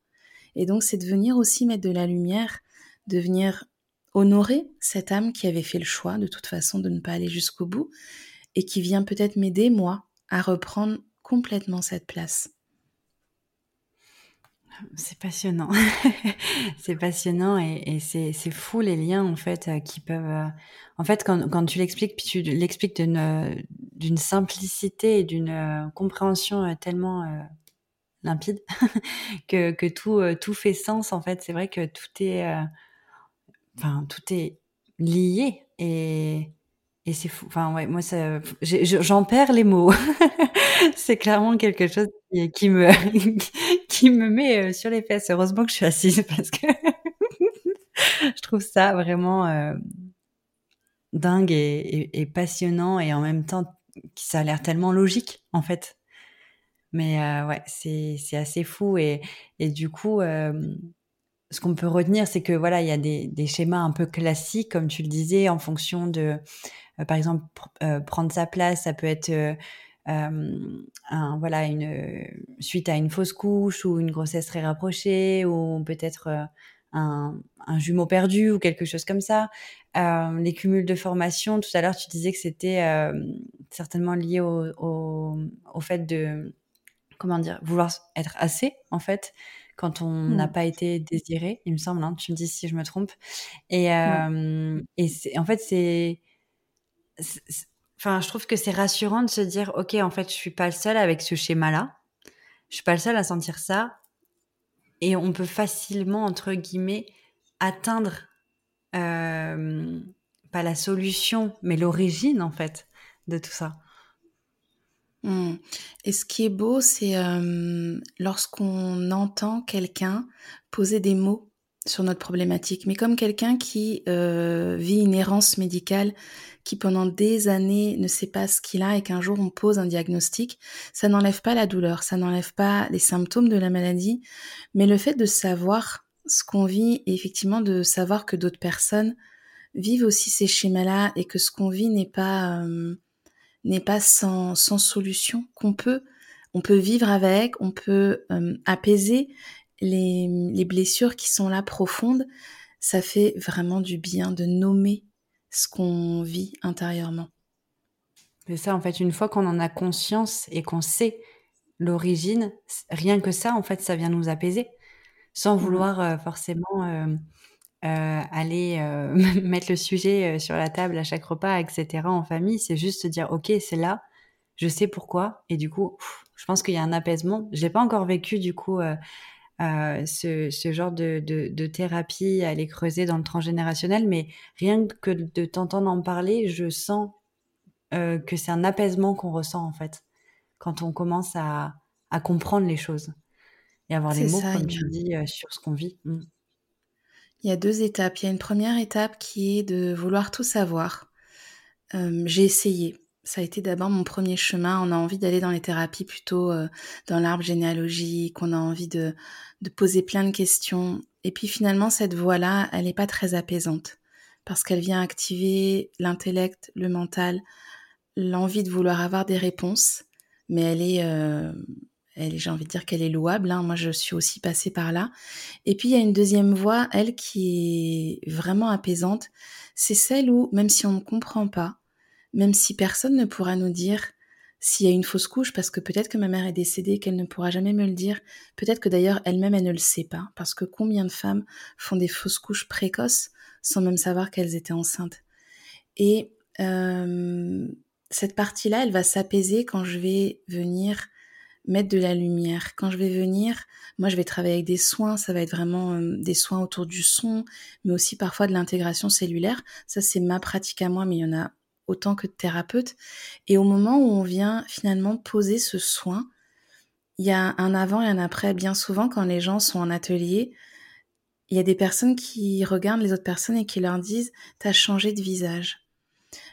Et donc c'est de venir aussi mettre de la lumière, de venir honorer cette âme qui avait fait le choix de toute façon de ne pas aller jusqu'au bout et qui vient peut-être m'aider, moi, à reprendre complètement cette place. C'est passionnant. c'est passionnant et, c'est, fou les liens en fait euh, qui peuvent. Euh, en fait, quand, tu l'expliques, puis tu l'expliques d'une, d'une simplicité et d'une euh, compréhension tellement limpide que, que tout, tout fait sens en fait. C'est vrai que tout est, tout est lié et et c'est fou. Enfin, ouais, moi, j'en perds les mots. c'est clairement quelque chose qui, me, qui me met euh, sur les fesses. Heureusement que je suis assise parce que je trouve ça vraiment euh, dingue et, passionnant et en même temps, ça a l'air tellement logique, en fait. Mais euh, ouais, c'est, assez fou et, et du coup, ce qu'on peut retenir, c'est que voilà, il y a des, schémas un peu classiques, comme tu le disais, en fonction de par exemple, prendre sa place, ça peut être un, voilà, une, suite à une fausse couche ou une grossesse très rapprochée ou peut-être un, un, jumeau perdu ou quelque chose comme ça. Euh, les cumuls de formation, tout à l'heure tu disais que c'était certainement lié au, au, au, fait de, comment dire, vouloir être assez en fait quand on mmh. n'a pas été désiré, il me semble. Hein, tu me dis si je me trompe. Et, euh, et en fait c'est enfin, je trouve que c'est rassurant de se dire, ok, en fait, je suis pas le seul avec ce schéma-là. Je suis pas le seul à sentir ça. Et on peut facilement, entre guillemets, atteindre euh, pas la solution, mais l'origine, en fait, de tout ça. Mmh. Et ce qui est beau, c'est euh, lorsqu'on entend quelqu'un poser des mots sur notre problématique, mais comme quelqu'un qui euh, vit une errance médicale, qui pendant des années ne sait pas ce qu'il a et qu'un jour on pose un diagnostic, ça n'enlève pas la douleur, ça n'enlève pas les symptômes de la maladie, mais le fait de savoir ce qu'on vit et effectivement de savoir que d'autres personnes vivent aussi ces schémas-là et que ce qu'on vit n'est pas euh, n'est pas sans, sans solution, qu'on peut on peut vivre avec, on peut euh, apaiser les, les blessures qui sont là profondes, ça fait vraiment du bien de nommer ce qu'on vit intérieurement. C'est ça, en fait, une fois qu'on en a conscience et qu'on sait l'origine, rien que ça, en fait, ça vient nous apaiser, sans mmh vouloir euh, forcément euh, euh, aller mettre le sujet sur la table à chaque repas, etc. en famille. C'est juste se dire, ok, c'est là, je sais pourquoi, et du coup, je pense qu'il y a un apaisement. Je l'ai pas encore vécu, du coup, euh, ce, ce, genre de, de, de, thérapie à aller creuser dans le transgénérationnel, mais rien que de t'entendre en parler, je sens euh, que c'est un apaisement qu'on ressent en fait quand on commence à, à comprendre les choses et avoir des mots, comme tu dis, euh, sur ce qu'on vit. Mm. Il y a deux étapes. Il y a une première étape qui est de vouloir tout savoir. Euh, j'ai essayé ça a été d'abord mon premier chemin. On a envie d'aller dans les thérapies plutôt euh, dans l'arbre généalogique, on a envie de, poser plein de questions. Et puis finalement, cette voie-là, elle n'est pas très apaisante parce qu'elle vient activer l'intellect, le mental, l'envie de vouloir avoir des réponses, mais elle est, euh, elle, j'ai envie de dire qu'elle est louable. Hein. Moi, je suis aussi passée par là. Et puis, il y a une deuxième voie, elle, qui est vraiment apaisante. C'est celle où, même si on ne comprend pas, même si personne ne pourra nous dire s'il y a une fausse couche, parce que peut-être que ma mère est décédée, qu'elle ne pourra jamais me le dire, peut-être que d'ailleurs elle-même elle ne le sait pas, parce que combien de femmes font des fausses couches précoces sans même savoir qu'elles étaient enceintes. Et euh, cette partie-là, elle va s'apaiser quand je vais venir mettre de la lumière. Quand je vais venir, moi je vais travailler avec des soins, ça va être vraiment euh, des soins autour du son, mais aussi parfois de l'intégration cellulaire. Ça c'est ma pratique à moi, mais il y en a autant que de thérapeutes. Et au moment où on vient finalement poser ce soin, il y a un avant et un après. Bien souvent, quand les gens sont en atelier, il y a des personnes qui regardent les autres personnes et qui leur disent T'as changé de visage.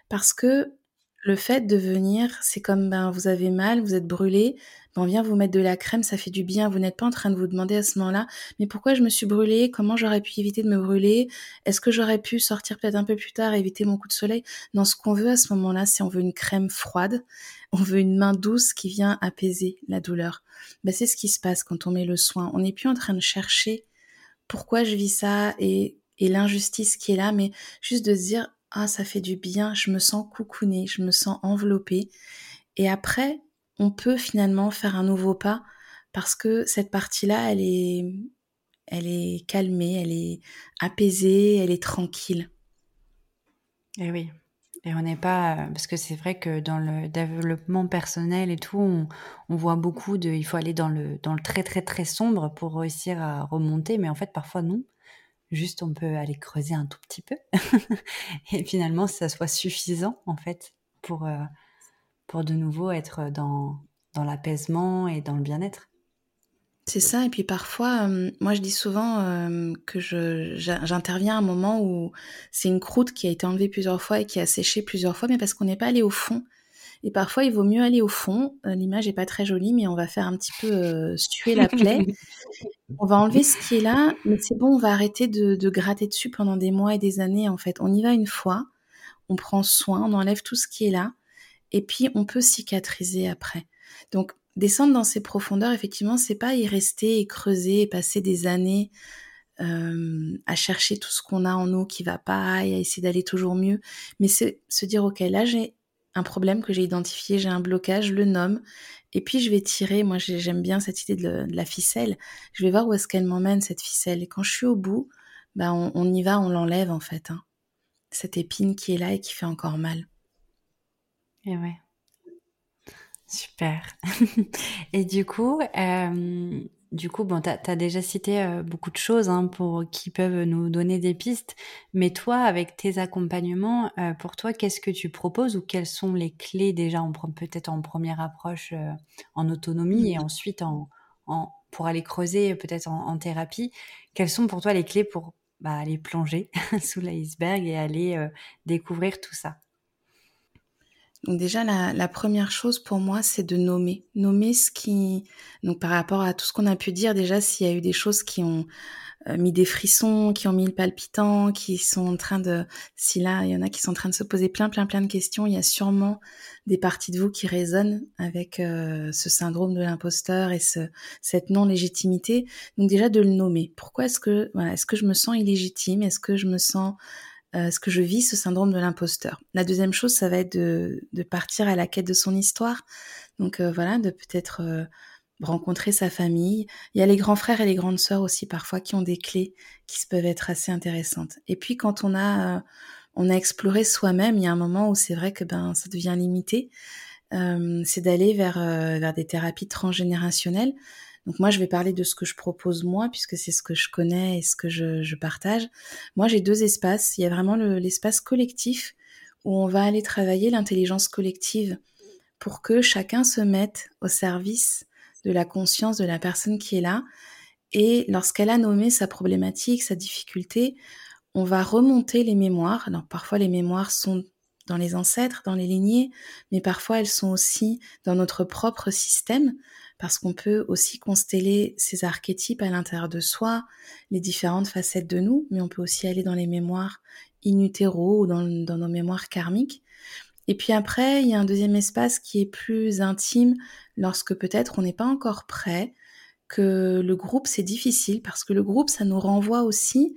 Parce que le fait de venir, c'est comme ben, vous avez mal, vous êtes brûlé, ben, on vient vous mettre de la crème, ça fait du bien. Vous n'êtes pas en train de vous demander à ce moment-là, mais pourquoi je me suis brûlée Comment j'aurais pu éviter de me brûler Est-ce que j'aurais pu sortir peut-être un peu plus tard, éviter mon coup de soleil? Non, ce qu'on veut à ce moment-là, c'est on veut une crème froide, on veut une main douce qui vient apaiser la douleur. Ben, c'est ce qui se passe quand on met le soin. On n'est plus en train de chercher pourquoi je vis ça et, et l'injustice qui est là, mais juste de se dire ah ça fait du bien, je me sens coucounée, je me sens enveloppée. Et après, on peut finalement faire un nouveau pas parce que cette partie-là, elle est, elle est calmée, elle est apaisée, elle est tranquille. Et eh oui. Et on n'est pas parce que c'est vrai que dans le développement personnel et tout, on, voit beaucoup de, il faut aller dans le dans le très très très sombre pour réussir à remonter, mais en fait parfois non. Juste, on peut aller creuser un tout petit peu. et finalement, ça soit suffisant, en fait, pour, euh, pour de nouveau être dans, dans l'apaisement et dans le bien-être. C'est ça, et puis parfois, euh, moi je dis souvent euh, que j'interviens à un moment où c'est une croûte qui a été enlevée plusieurs fois et qui a séché plusieurs fois, mais parce qu'on n'est pas allé au fond. Et parfois, il vaut mieux aller au fond. L'image est pas très jolie, mais on va faire un petit peu suer la plaie. on va enlever ce qui est là, mais c'est bon, on va arrêter de, gratter dessus pendant des mois et des années. En fait, on y va une fois, on prend soin, on enlève tout ce qui est là, et puis on peut cicatriser après. Donc descendre dans ces profondeurs, effectivement, c'est pas y rester et creuser et passer des années euh, à chercher tout ce qu'on a en nous qui va pas et à essayer d'aller toujours mieux, mais c'est se dire ok là j'ai un problème que j'ai identifié, j'ai un blocage, le nomme, et puis je vais tirer, moi j'aime bien cette idée de, la ficelle, je vais voir où est-ce qu'elle m'emmène cette ficelle, et quand je suis au bout, bah on, y va, on l'enlève en fait, hein. cette épine qui est là et qui fait encore mal. Et ouais. Super. et du coup, euh, du coup, bon, tu as, déjà cité euh, beaucoup de choses hein, pour, qui peuvent nous donner des pistes, mais toi, avec tes accompagnements, euh, pour toi, qu'est-ce que tu proposes ou quelles sont les clés déjà, peut-être en première approche euh, en autonomie et ensuite en, en, pour aller creuser peut-être en, thérapie? Quelles sont pour toi les clés pour bah, aller plonger sous l'iceberg et aller découvrir tout ça? Donc déjà, la, première chose pour moi, c'est de nommer. Nommer ce qui... Donc par rapport à tout ce qu'on a pu dire, déjà, s'il y a eu des choses qui ont euh, mis des frissons, qui ont mis le palpitant, qui sont en train de... Si là, il y en a qui sont en train de se poser plein, plein, plein de questions, il y a sûrement des parties de vous qui résonnent avec euh, ce syndrome de l'imposteur et ce, cette non-légitimité. Donc déjà, de le nommer. Pourquoi est-ce que... Voilà, est-ce que je me sens illégitime? Est-ce que je me sens euh, ce que je vis ce syndrome de l'imposteur. La deuxième chose, ça va être de, de, partir à la quête de son histoire. Donc euh, voilà, de peut-être euh, rencontrer sa famille. Il y a les grands frères et les grandes sœurs aussi parfois qui ont des clés qui peuvent être assez intéressantes. Et puis quand on a on a exploré soi-même, il y a un moment où c'est vrai que ben ça devient limité. c'est d'aller vers vers des thérapies transgénérationnelles donc moi, je vais parler de ce que je propose moi, puisque c'est ce que je connais et ce que je, partage. Moi, j'ai deux espaces. Il y a vraiment l'espace collectif où on va aller travailler l'intelligence collective pour que chacun se mette au service de la conscience de la personne qui est là. Et lorsqu'elle a nommé sa problématique, sa difficulté, on va remonter les mémoires. Alors parfois les mémoires sont dans les ancêtres, dans les lignées, mais parfois elles sont aussi dans notre propre système parce qu'on peut aussi consteller ces archétypes à l'intérieur de soi, les différentes facettes de nous, mais on peut aussi aller dans les mémoires in ou dans, nos mémoires karmiques. Et puis après, il y a un deuxième espace qui est plus intime lorsque peut-être on n'est pas encore prêt, que le groupe c'est difficile parce que le groupe ça nous renvoie aussi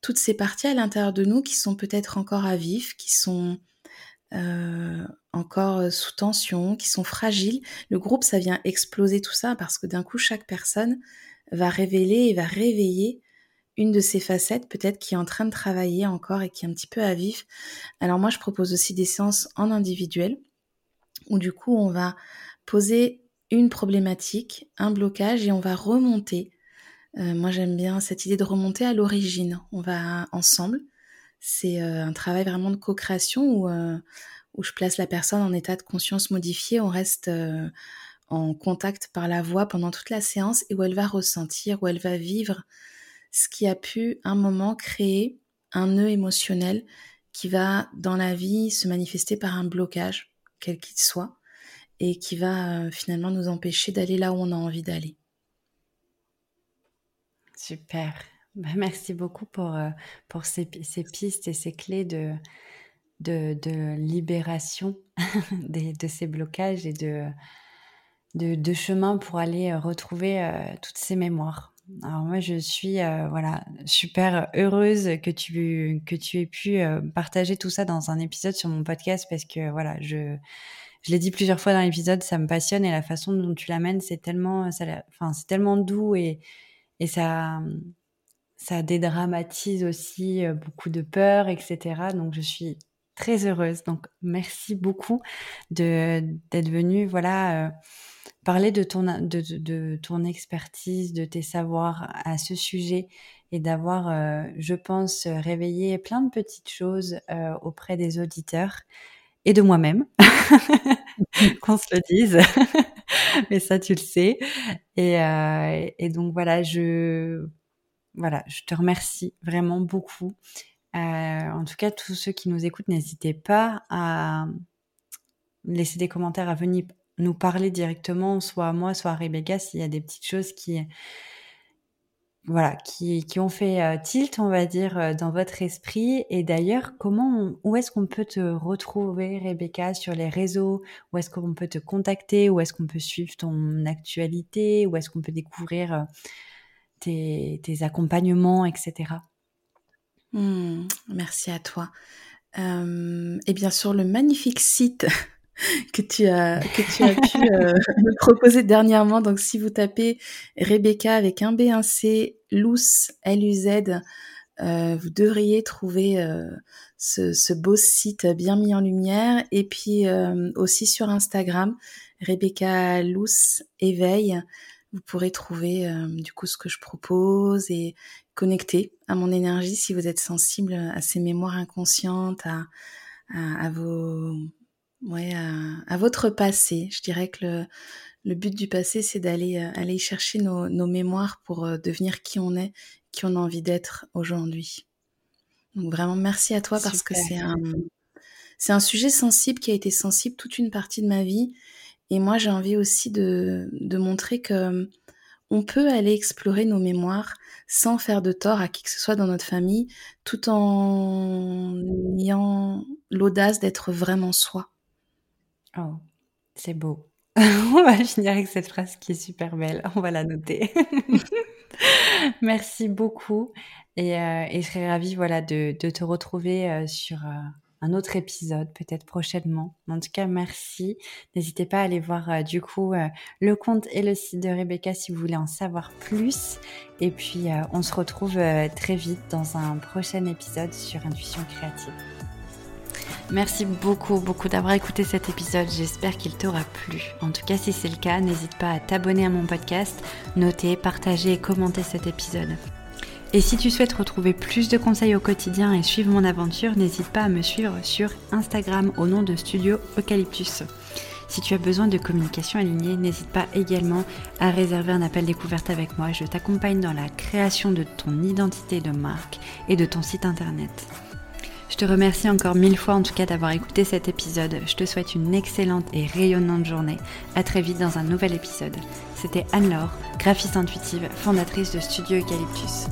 toutes ces parties à l'intérieur de nous qui sont peut-être encore à vif, qui sont euh, encore sous tension, qui sont fragiles. Le groupe, ça vient exploser tout ça parce que d'un coup, chaque personne va révéler et va réveiller une de ces facettes, peut-être qui est en train de travailler encore et qui est un petit peu à vif. Alors moi, je propose aussi des séances en individuel, où du coup, on va poser une problématique, un blocage, et on va remonter. Euh, moi, j'aime bien cette idée de remonter à l'origine. On va ensemble. C'est euh, un travail vraiment de co-création où, euh, où je place la personne en état de conscience modifié. On reste en contact par la voix pendant toute la séance et où elle va ressentir, où elle va vivre ce qui a pu un moment créer un nœud émotionnel qui va dans la vie se manifester par un blocage, quel qu'il soit, et qui va euh, finalement nous empêcher d'aller là où on a envie d'aller. Super. Bah, merci beaucoup pour, euh, ces, pistes et ces clés de, de, de libération de ces blocages et de, de, de chemin pour aller euh, retrouver toutes ces mémoires. Alors moi, je suis euh, voilà super heureuse que tu que tu aies pu euh, partager tout ça dans un épisode sur mon podcast parce que voilà, je je l'ai dit plusieurs fois dans l'épisode, ça me passionne et la façon dont tu l'amènes, c'est tellement enfin c'est tellement doux et et ça ça dédramatise aussi euh, beaucoup de peur, etc. Donc je suis très heureuse. Donc merci beaucoup de d'être venue voilà parler de ton, de, ton expertise, de tes savoirs à ce sujet et d'avoir, euh, je pense, réveillé plein de petites choses euh, auprès des auditeurs et de moi-même, qu'on se le dise. Mais ça, tu le sais. Et, euh, et, donc voilà, je, voilà, je te remercie vraiment beaucoup. En tout cas, tous ceux qui nous écoutent, n'hésitez pas à laisser des commentaires à venir, nous parler directement, soit à moi, soit à Rebecca, s'il y a des petites choses qui, voilà, qui, ont fait euh, tilt, on va dire, euh, dans votre esprit. Et d'ailleurs, comment, où est-ce qu'on peut te retrouver, Rebecca, sur les réseaux? Où est-ce qu'on peut te contacter? Où est-ce qu'on peut suivre ton actualité? Où est-ce qu'on peut découvrir euh, tes, accompagnements, etc. Mmh, merci à toi. et bien sûr, le magnifique site que tu as que pu euh, me proposer dernièrement. Donc si vous tapez Rebecca avec un B un C Luz L U Z euh, vous devriez trouver euh, ce, beau site bien mis en lumière et puis euh, aussi sur Instagram Rebecca Luz éveil vous pourrez trouver du coup ce que je propose et connecter à mon énergie si vous êtes sensible à ces mémoires inconscientes à, à, à vos ouais, à, votre passé. Je dirais que le, le but du passé, c'est d'aller euh, aller chercher nos, nos, mémoires pour euh, devenir qui on est, qui on a envie d'être aujourd'hui. Donc vraiment, merci à toi parce que c'est un, c'est un sujet sensible qui a été sensible toute une partie de ma vie. Et moi, j'ai envie aussi de, de montrer que on peut aller explorer nos mémoires sans faire de tort à qui que ce soit dans notre famille, tout en ayant l'audace d'être vraiment soi. Oh, c'est beau. On va finir avec cette phrase qui est super belle. On va la noter. Merci beaucoup. Et, euh, et, je serais ravie voilà, de, de te retrouver euh, sur euh, un autre épisode, peut-être prochainement. En tout cas, merci. N'hésitez pas à aller voir du coup le compte et le site de Rebecca si vous voulez en savoir plus. Et puis, on se retrouve très vite dans un prochain épisode sur Intuition créative. Merci beaucoup, beaucoup d'avoir écouté cet épisode. J'espère qu'il t'aura plu. En tout cas, si c'est le cas, n'hésite pas à t'abonner à mon podcast, noter, partager et commenter cet épisode. Et si tu souhaites retrouver plus de conseils au quotidien et suivre mon aventure, n'hésite pas à me suivre sur Instagram au nom de Studio Eucalyptus. Si tu as besoin de communication alignée, n'hésite pas également à réserver un appel découverte avec moi. Je t'accompagne dans la création de ton identité de marque et de ton site internet. Je te remercie encore mille fois en tout cas d'avoir écouté cet épisode. Je te souhaite une excellente et rayonnante journée. À très vite dans un nouvel épisode. C'était Anne-Laure, graphiste intuitive, fondatrice de Studio Eucalyptus.